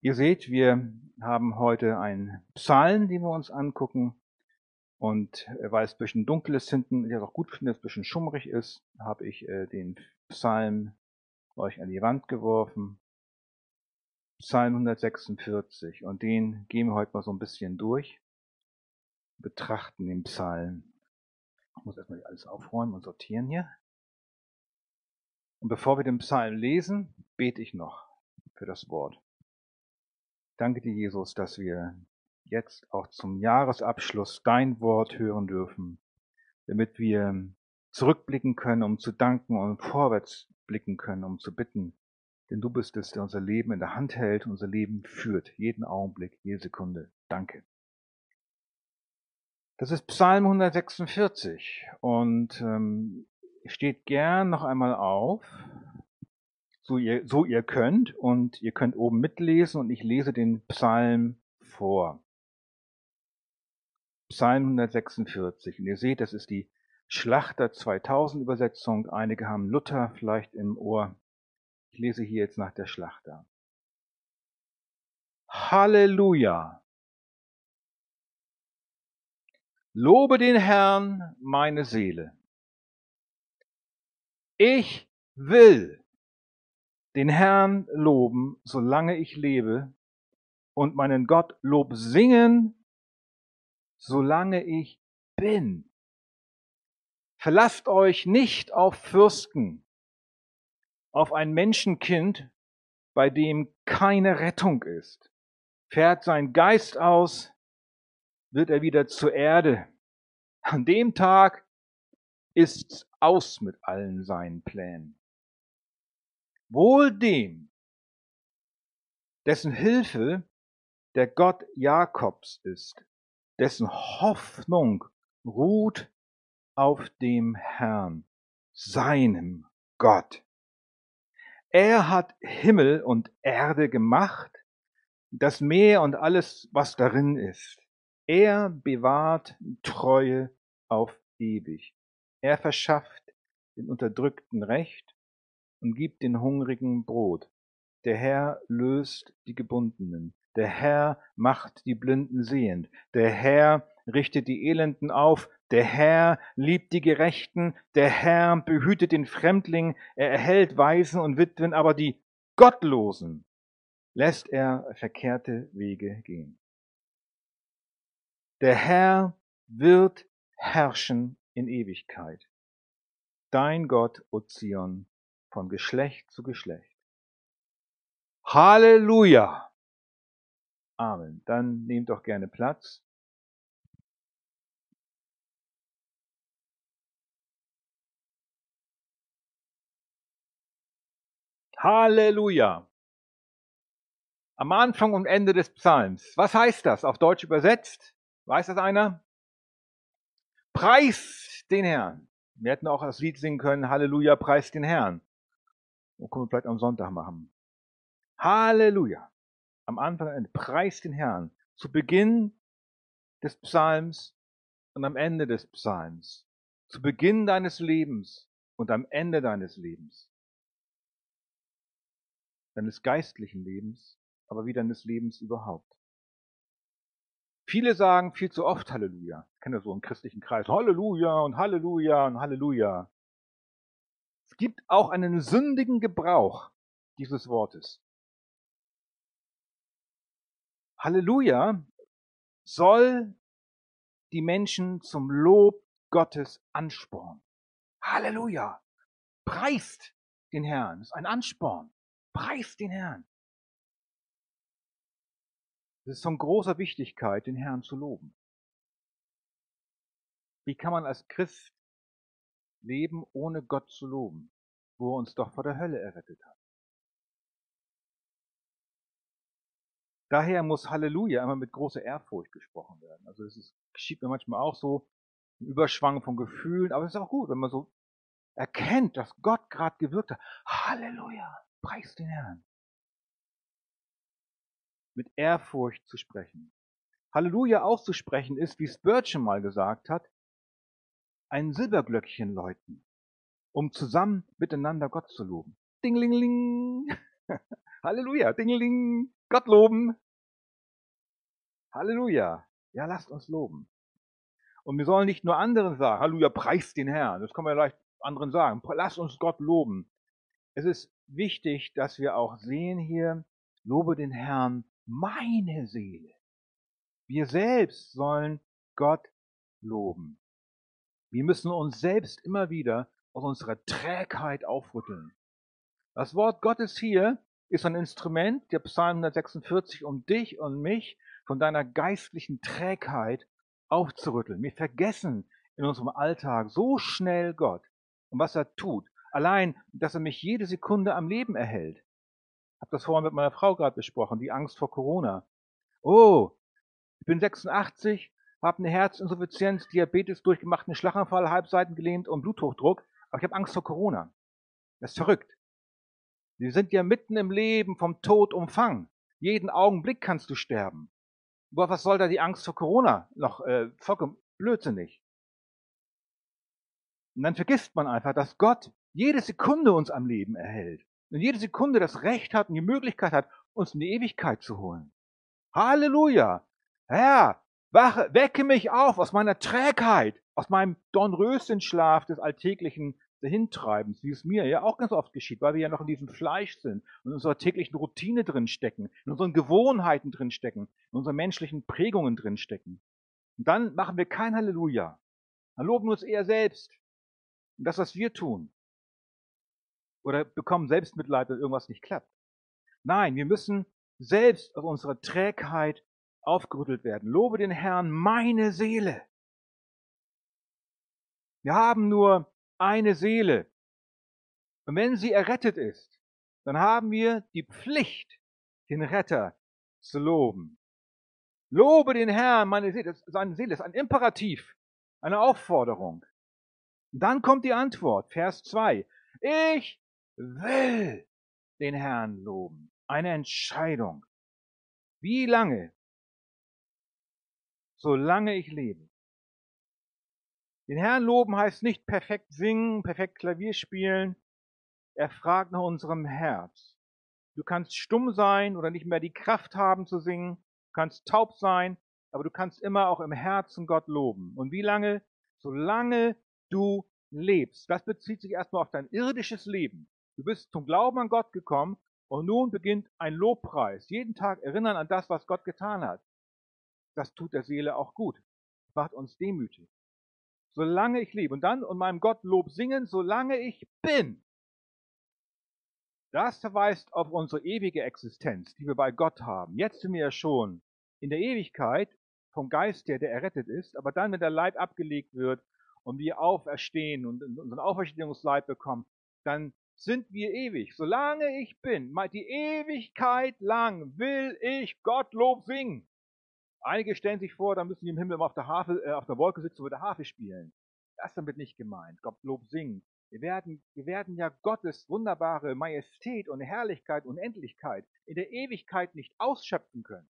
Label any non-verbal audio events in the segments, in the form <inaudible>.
Ihr seht, wir haben heute einen Psalm, den wir uns angucken. Und äh, weil es ein bisschen dunkel ist hinten, ich es auch gut finde, dass es ein bisschen schummrig ist, habe ich äh, den Psalm euch an die Wand geworfen. Psalm 146. Und den gehen wir heute mal so ein bisschen durch. Betrachten den Psalm. Ich muss erstmal alles aufräumen und sortieren hier. Und bevor wir den Psalm lesen, bete ich noch für das Wort. Danke dir, Jesus, dass wir jetzt auch zum Jahresabschluss dein Wort hören dürfen, damit wir zurückblicken können, um zu danken und vorwärts blicken können, um zu bitten. Denn du bist es, der unser Leben in der Hand hält, unser Leben führt, jeden Augenblick, jede Sekunde. Danke. Das ist Psalm 146 und ähm, steht gern noch einmal auf so ihr, so ihr könnt. Und ihr könnt oben mitlesen und ich lese den Psalm vor. Psalm 146. Und ihr seht, das ist die Schlachter 2000 Übersetzung. Einige haben Luther vielleicht im Ohr. Ich lese hier jetzt nach der Schlachter. Halleluja! Lobe den Herrn, meine Seele. Ich will den Herrn loben, solange ich lebe, und meinen Gott Lob singen, solange ich bin. Verlasst euch nicht auf Fürsten, auf ein Menschenkind, bei dem keine Rettung ist. Fährt sein Geist aus, wird er wieder zur Erde. An dem Tag ist's aus mit allen seinen Plänen. Wohl dem, dessen Hilfe der Gott Jakobs ist, dessen Hoffnung ruht auf dem Herrn, seinem Gott. Er hat Himmel und Erde gemacht, das Meer und alles, was darin ist. Er bewahrt Treue auf ewig. Er verschafft den Unterdrückten Recht und gibt den Hungrigen Brot. Der Herr löst die Gebundenen. Der Herr macht die Blinden sehend. Der Herr richtet die Elenden auf. Der Herr liebt die Gerechten. Der Herr behütet den Fremdling. Er erhält Waisen und Witwen, aber die Gottlosen lässt er verkehrte Wege gehen. Der Herr wird herrschen in Ewigkeit. Dein Gott, O Zion, von Geschlecht zu Geschlecht. Halleluja! Amen. Dann nehmt doch gerne Platz. Halleluja! Am Anfang und Ende des Psalms. Was heißt das auf Deutsch übersetzt? Weiß das einer? Preis den Herrn. Wir hätten auch das Lied singen können, Halleluja, preis den Herrn. Und können wir vielleicht am Sonntag machen. Halleluja. Am Anfang ein Preis den Herrn. Zu Beginn des Psalms und am Ende des Psalms. Zu Beginn deines Lebens und am Ende deines Lebens. Deines geistlichen Lebens, aber wie deines Lebens überhaupt. Viele sagen viel zu oft Halleluja. Ich kenne so einen christlichen Kreis. Halleluja und Halleluja und Halleluja gibt auch einen sündigen Gebrauch dieses Wortes. Halleluja soll die Menschen zum Lob Gottes anspornen. Halleluja! Preist den Herrn. Das ist ein Ansporn. Preist den Herrn. Es ist von großer Wichtigkeit, den Herrn zu loben. Wie kann man als Christ leben, ohne Gott zu loben, wo er uns doch vor der Hölle errettet hat. Daher muss Halleluja immer mit großer Ehrfurcht gesprochen werden. Also es geschieht mir manchmal auch so, ein Überschwang von Gefühlen, aber es ist auch gut, wenn man so erkennt, dass Gott gerade gewirkt hat. Halleluja, preis den Herrn. Mit Ehrfurcht zu sprechen. Halleluja auszusprechen ist, wie Spurgeon mal gesagt hat, ein Silberglöckchen läuten, um zusammen miteinander Gott zu loben. Dinglingeling. <laughs> Halleluja, dingling. Gott loben. Halleluja. Ja, lasst uns loben. Und wir sollen nicht nur anderen sagen, Halleluja, preist den Herrn. Das können wir leicht anderen sagen. Lasst uns Gott loben. Es ist wichtig, dass wir auch sehen hier, lobe den Herrn, meine Seele. Wir selbst sollen Gott loben. Wir müssen uns selbst immer wieder aus unserer Trägheit aufrütteln. Das Wort Gottes hier ist ein Instrument, der Psalm 146, um dich und mich von deiner geistlichen Trägheit aufzurütteln. Wir vergessen in unserem Alltag so schnell Gott und was er tut. Allein, dass er mich jede Sekunde am Leben erhält. Ich habe das vorhin mit meiner Frau gerade besprochen, die Angst vor Corona. Oh, ich bin 86, habe eine Herzinsuffizienz, Diabetes durchgemacht, einen Schlaganfall, Halbseiten gelähmt und Bluthochdruck, aber ich habe Angst vor Corona. Das ist verrückt. Wir sind ja mitten im Leben vom Tod umfangen. Jeden Augenblick kannst du sterben. Aber was soll da die Angst vor Corona noch äh, vollkommen blödsinnig? Und dann vergisst man einfach, dass Gott jede Sekunde uns am Leben erhält und jede Sekunde das Recht hat und die Möglichkeit hat, uns in die Ewigkeit zu holen. Halleluja! Herr, wache, wecke mich auf aus meiner Trägheit, aus meinem Dornröschenschlaf des alltäglichen Hintreibens, wie es mir ja auch ganz oft geschieht, weil wir ja noch in diesem Fleisch sind und in unserer täglichen Routine drin stecken, in unseren Gewohnheiten drin stecken, in unseren menschlichen Prägungen drin stecken. Und dann machen wir kein Halleluja. Dann loben wir uns eher selbst. Und das, was wir tun. Oder bekommen Selbstmitleid, wenn irgendwas nicht klappt. Nein, wir müssen selbst aus unserer Trägheit aufgerüttelt werden. Lobe den Herrn, meine Seele. Wir haben nur eine Seele. Und wenn sie errettet ist, dann haben wir die Pflicht, den Retter zu loben. Lobe den Herrn, meine Seele. Seine Seele ist ein Imperativ, eine Aufforderung. Und dann kommt die Antwort, Vers 2. Ich will den Herrn loben. Eine Entscheidung. Wie lange? Solange ich lebe. Den Herrn loben heißt nicht perfekt singen, perfekt Klavier spielen. Er fragt nach unserem Herz. Du kannst stumm sein oder nicht mehr die Kraft haben zu singen. Du kannst taub sein, aber du kannst immer auch im Herzen Gott loben. Und wie lange? Solange du lebst. Das bezieht sich erstmal auf dein irdisches Leben. Du bist zum Glauben an Gott gekommen und nun beginnt ein Lobpreis. Jeden Tag erinnern an das, was Gott getan hat. Das tut der Seele auch gut. macht uns demütig solange ich lebe. Und dann und meinem Gott Lob singen, solange ich bin. Das verweist auf unsere ewige Existenz, die wir bei Gott haben. Jetzt sind wir ja schon in der Ewigkeit vom Geist her, der errettet ist, aber dann, wenn der Leib abgelegt wird und wir auferstehen und unseren Auferstehungsleib bekommen, dann sind wir ewig. Solange ich bin, die Ewigkeit lang will ich Gottlob singen. Einige stellen sich vor, da müssen die im Himmel immer auf der, Harfe, äh, auf der Wolke sitzen und mit der Harfe spielen. Das ist damit nicht gemeint. Gott Lob singen. Wir werden, wir werden ja Gottes wunderbare Majestät und Herrlichkeit und Endlichkeit in der Ewigkeit nicht ausschöpfen können.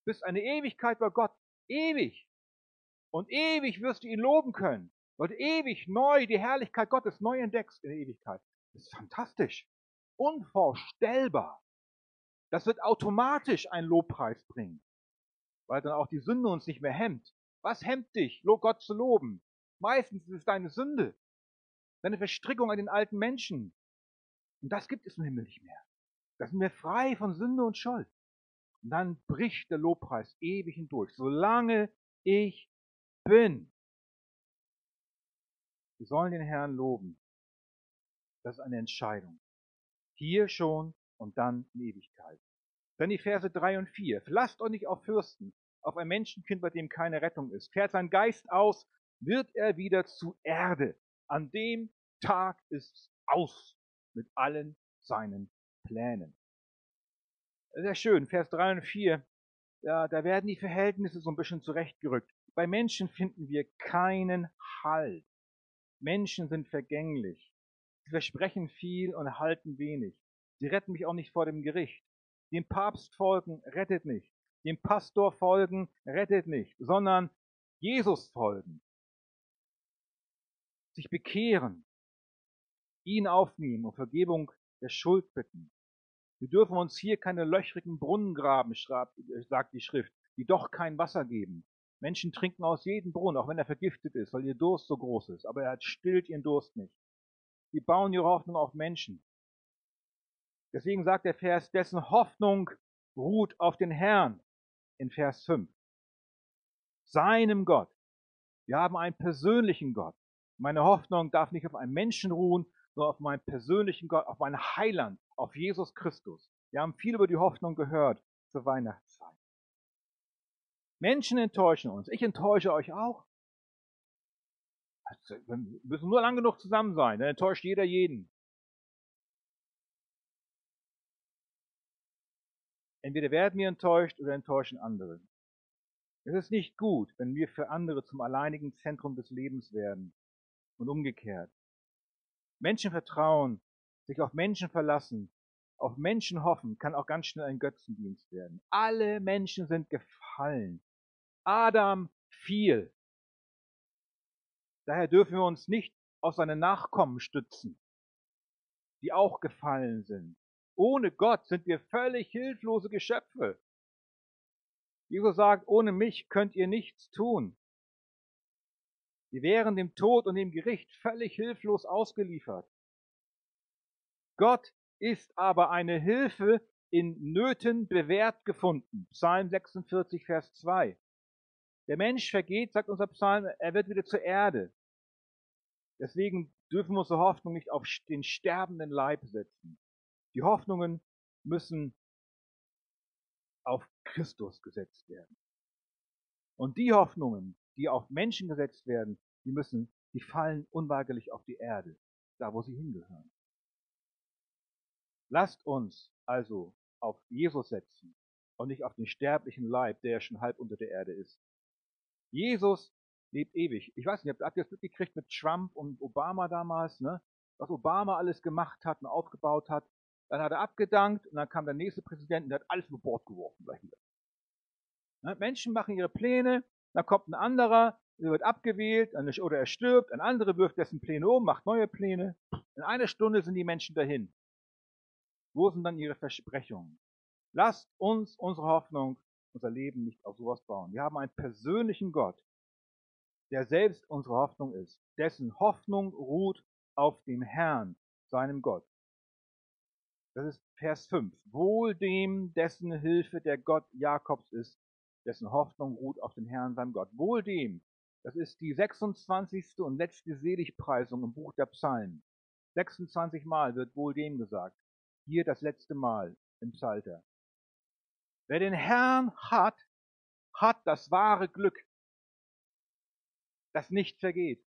Du bist eine Ewigkeit bei Gott. Ewig. Und ewig wirst du ihn loben können. Weil du ewig neu die Herrlichkeit Gottes neu entdeckst in der Ewigkeit. Das ist fantastisch. Unvorstellbar. Das wird automatisch einen Lobpreis bringen weil dann auch die Sünde uns nicht mehr hemmt. Was hemmt dich, Gott zu loben? Meistens ist es deine Sünde, deine Verstrickung an den alten Menschen. Und das gibt es im Himmel nicht mehr. Da sind wir frei von Sünde und Schuld. Und dann bricht der Lobpreis ewig hindurch, solange ich bin. Wir sollen den Herrn loben. Das ist eine Entscheidung. Hier schon und dann in Ewigkeit. Dann die Verse 3 und 4. Verlasst euch nicht auf Fürsten, auf ein Menschenkind, bei dem keine Rettung ist. Fährt sein Geist aus, wird er wieder zu Erde. An dem Tag ist's aus mit allen seinen Plänen. Sehr schön, Vers 3 und 4. Ja, da werden die Verhältnisse so ein bisschen zurechtgerückt. Bei Menschen finden wir keinen Halt. Menschen sind vergänglich. Sie versprechen viel und halten wenig. Sie retten mich auch nicht vor dem Gericht. Dem Papst folgen rettet nicht dem Pastor folgen rettet nicht, sondern Jesus folgen. Sich bekehren, ihn aufnehmen und Vergebung der Schuld bitten. Wir dürfen uns hier keine löchrigen Brunnen graben, sagt die Schrift, die doch kein Wasser geben. Menschen trinken aus jedem Brunnen, auch wenn er vergiftet ist, weil ihr Durst so groß ist, aber er stillt ihren Durst nicht. Die bauen ihre Hoffnung auf Menschen. Deswegen sagt der Vers, dessen Hoffnung ruht auf den Herrn in Vers 5. Seinem Gott. Wir haben einen persönlichen Gott. Meine Hoffnung darf nicht auf einen Menschen ruhen, sondern auf meinen persönlichen Gott, auf meinen Heiland, auf Jesus Christus. Wir haben viel über die Hoffnung gehört zur Weihnachtszeit. Menschen enttäuschen uns. Ich enttäusche euch auch. Also, wir müssen nur lang genug zusammen sein, dann enttäuscht jeder jeden. Entweder werden wir enttäuscht oder enttäuschen andere. Es ist nicht gut, wenn wir für andere zum alleinigen Zentrum des Lebens werden und umgekehrt. Menschen vertrauen, sich auf Menschen verlassen, auf Menschen hoffen, kann auch ganz schnell ein Götzendienst werden. Alle Menschen sind gefallen. Adam fiel. Daher dürfen wir uns nicht auf seine Nachkommen stützen, die auch gefallen sind. Ohne Gott sind wir völlig hilflose Geschöpfe. Jesus sagt, ohne mich könnt ihr nichts tun. Wir wären dem Tod und dem Gericht völlig hilflos ausgeliefert. Gott ist aber eine Hilfe in Nöten bewährt gefunden. Psalm 46, Vers 2. Der Mensch vergeht, sagt unser Psalm, er wird wieder zur Erde. Deswegen dürfen wir unsere Hoffnung nicht auf den sterbenden Leib setzen. Die Hoffnungen müssen auf Christus gesetzt werden. Und die Hoffnungen, die auf Menschen gesetzt werden, die müssen, die fallen unweigerlich auf die Erde, da wo sie hingehören. Lasst uns also auf Jesus setzen und nicht auf den sterblichen Leib, der ja schon halb unter der Erde ist. Jesus lebt ewig. Ich weiß nicht, habt ihr das mitgekriegt mit Trump und Obama damals, ne? Was Obama alles gemacht hat und aufgebaut hat. Dann hat er abgedankt und dann kam der nächste Präsident und der hat alles über Bord geworfen gleich wieder. Ne? Menschen machen ihre Pläne, dann kommt ein anderer, der wird abgewählt oder er stirbt, ein anderer wirft dessen Pläne um, macht neue Pläne. In einer Stunde sind die Menschen dahin. Wo sind dann ihre Versprechungen? Lasst uns unsere Hoffnung, unser Leben nicht auf sowas bauen. Wir haben einen persönlichen Gott, der selbst unsere Hoffnung ist, dessen Hoffnung ruht auf dem Herrn, seinem Gott. Das ist Vers 5. Wohl dem, dessen Hilfe der Gott Jakobs ist, dessen Hoffnung ruht auf den Herrn, seinem Gott. Wohl dem, das ist die 26. und letzte Seligpreisung im Buch der Psalmen. 26 Mal wird wohl dem gesagt. Hier das letzte Mal im Psalter. Wer den Herrn hat, hat das wahre Glück, das nicht vergeht.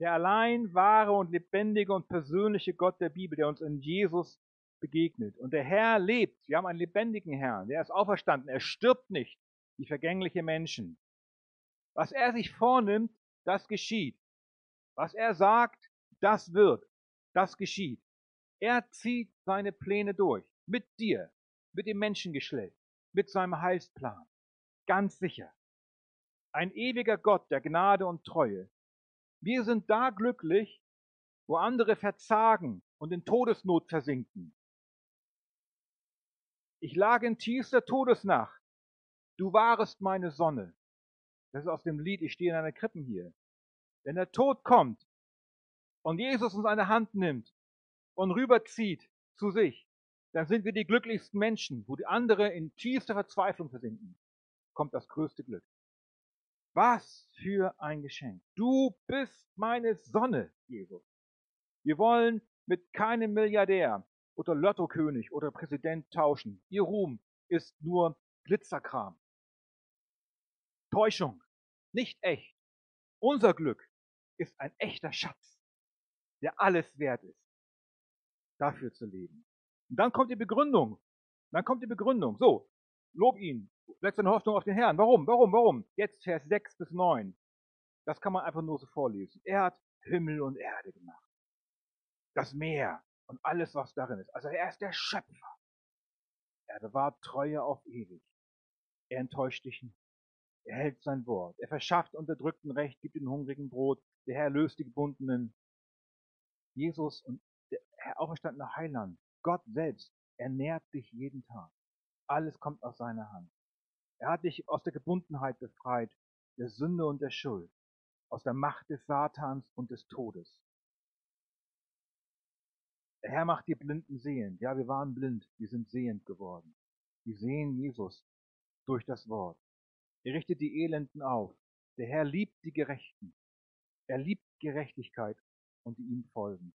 Der allein wahre und lebendige und persönliche Gott der Bibel, der uns in Jesus begegnet. Und der Herr lebt. Wir haben einen lebendigen Herrn. Der ist auferstanden. Er stirbt nicht, wie vergängliche Menschen. Was er sich vornimmt, das geschieht. Was er sagt, das wird. Das geschieht. Er zieht seine Pläne durch. Mit dir. Mit dem Menschengeschlecht. Mit seinem Heilsplan. Ganz sicher. Ein ewiger Gott der Gnade und Treue, wir sind da glücklich, wo andere verzagen und in Todesnot versinken. Ich lag in tiefster Todesnacht. Du warest meine Sonne. Das ist aus dem Lied, ich stehe in einer Krippen hier. Wenn der Tod kommt und Jesus uns eine Hand nimmt und rüberzieht zu sich, dann sind wir die glücklichsten Menschen, wo die andere in tiefster Verzweiflung versinken, kommt das größte Glück. Was für ein Geschenk. Du bist meine Sonne, Jesus. Wir wollen mit keinem Milliardär oder Lottokönig oder Präsident tauschen. Ihr Ruhm ist nur Glitzerkram. Täuschung. Nicht echt. Unser Glück ist ein echter Schatz, der alles wert ist, dafür zu leben. Und dann kommt die Begründung. Dann kommt die Begründung. So, lob ihn, Setz deine Hoffnung auf den Herrn. Warum? Warum? Warum? Jetzt Vers 6 bis 9. Das kann man einfach nur so vorlesen. Er hat Himmel und Erde gemacht. Das Meer und alles, was darin ist. Also er ist der Schöpfer. Er bewahrt Treue auf ewig. Er enttäuscht dich nicht. Er hält sein Wort. Er verschafft Unterdrückten Recht, gibt den Hungrigen Brot. Der Herr löst die Gebundenen. Jesus und der Herr auferstandene Heiland Gott selbst ernährt dich jeden Tag. Alles kommt aus seiner Hand. Er hat dich aus der Gebundenheit befreit, der Sünde und der Schuld, aus der Macht des Satans und des Todes. Der Herr macht die Blinden sehend. Ja, wir waren blind, wir sind sehend geworden. Wir sehen Jesus durch das Wort. Er richtet die Elenden auf. Der Herr liebt die Gerechten. Er liebt Gerechtigkeit und die ihm folgen.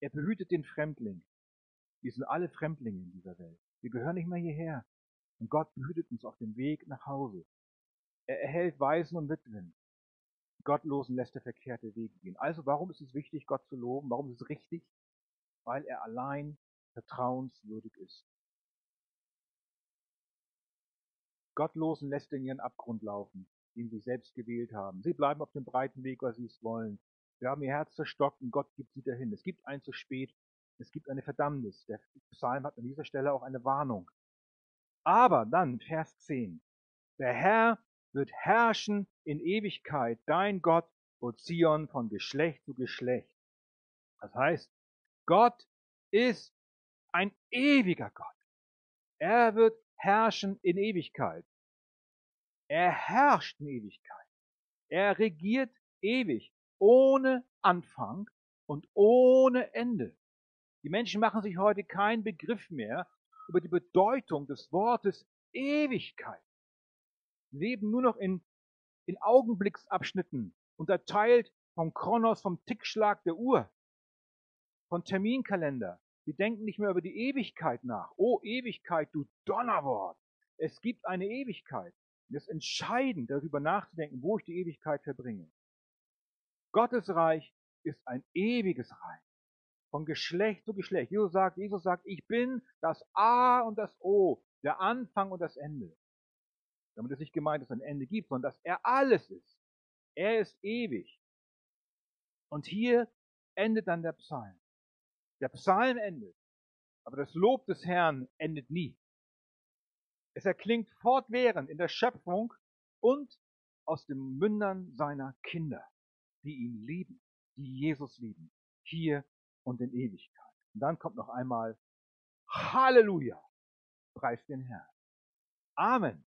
Er behütet den Fremdling. Wir sind alle Fremdlinge in dieser Welt. Wir gehören nicht mehr hierher. Und Gott behütet uns auf dem Weg nach Hause. Er erhält Waisen und Witwen. Gottlosen lässt er verkehrte Wege gehen. Also warum ist es wichtig, Gott zu loben? Warum ist es richtig? Weil er allein vertrauenswürdig ist. Gottlosen lässt er in ihren Abgrund laufen, den sie selbst gewählt haben. Sie bleiben auf dem breiten Weg, weil sie es wollen. Wir haben ihr Herz zerstockt und Gott gibt sie dahin. Es gibt ein zu spät, es gibt eine Verdammnis. Der Psalm hat an dieser Stelle auch eine Warnung. Aber dann, Vers 10, der Herr wird herrschen in Ewigkeit, dein Gott, o Zion, von Geschlecht zu Geschlecht. Das heißt, Gott ist ein ewiger Gott. Er wird herrschen in Ewigkeit. Er herrscht in Ewigkeit. Er regiert ewig, ohne Anfang und ohne Ende. Die Menschen machen sich heute keinen Begriff mehr über die Bedeutung des Wortes Ewigkeit. Sie leben nur noch in, in Augenblicksabschnitten, unterteilt vom Kronos, vom Tickschlag der Uhr, von Terminkalender. Sie denken nicht mehr über die Ewigkeit nach. Oh Ewigkeit, du Donnerwort. Es gibt eine Ewigkeit. es ist entscheidend, darüber nachzudenken, wo ich die Ewigkeit verbringe. Gottes Reich ist ein ewiges Reich. Von Geschlecht zu Geschlecht. Jesus sagt, Jesus sagt, ich bin das A und das O, der Anfang und das Ende. Damit es nicht gemeint, dass es ein Ende gibt, sondern dass er alles ist. Er ist ewig. Und hier endet dann der Psalm. Der Psalm endet, aber das Lob des Herrn endet nie. Es erklingt fortwährend in der Schöpfung und aus den Mündern seiner Kinder, die ihn lieben, die Jesus lieben, hier und in Ewigkeit. Und dann kommt noch einmal Halleluja, preis den Herrn. Amen.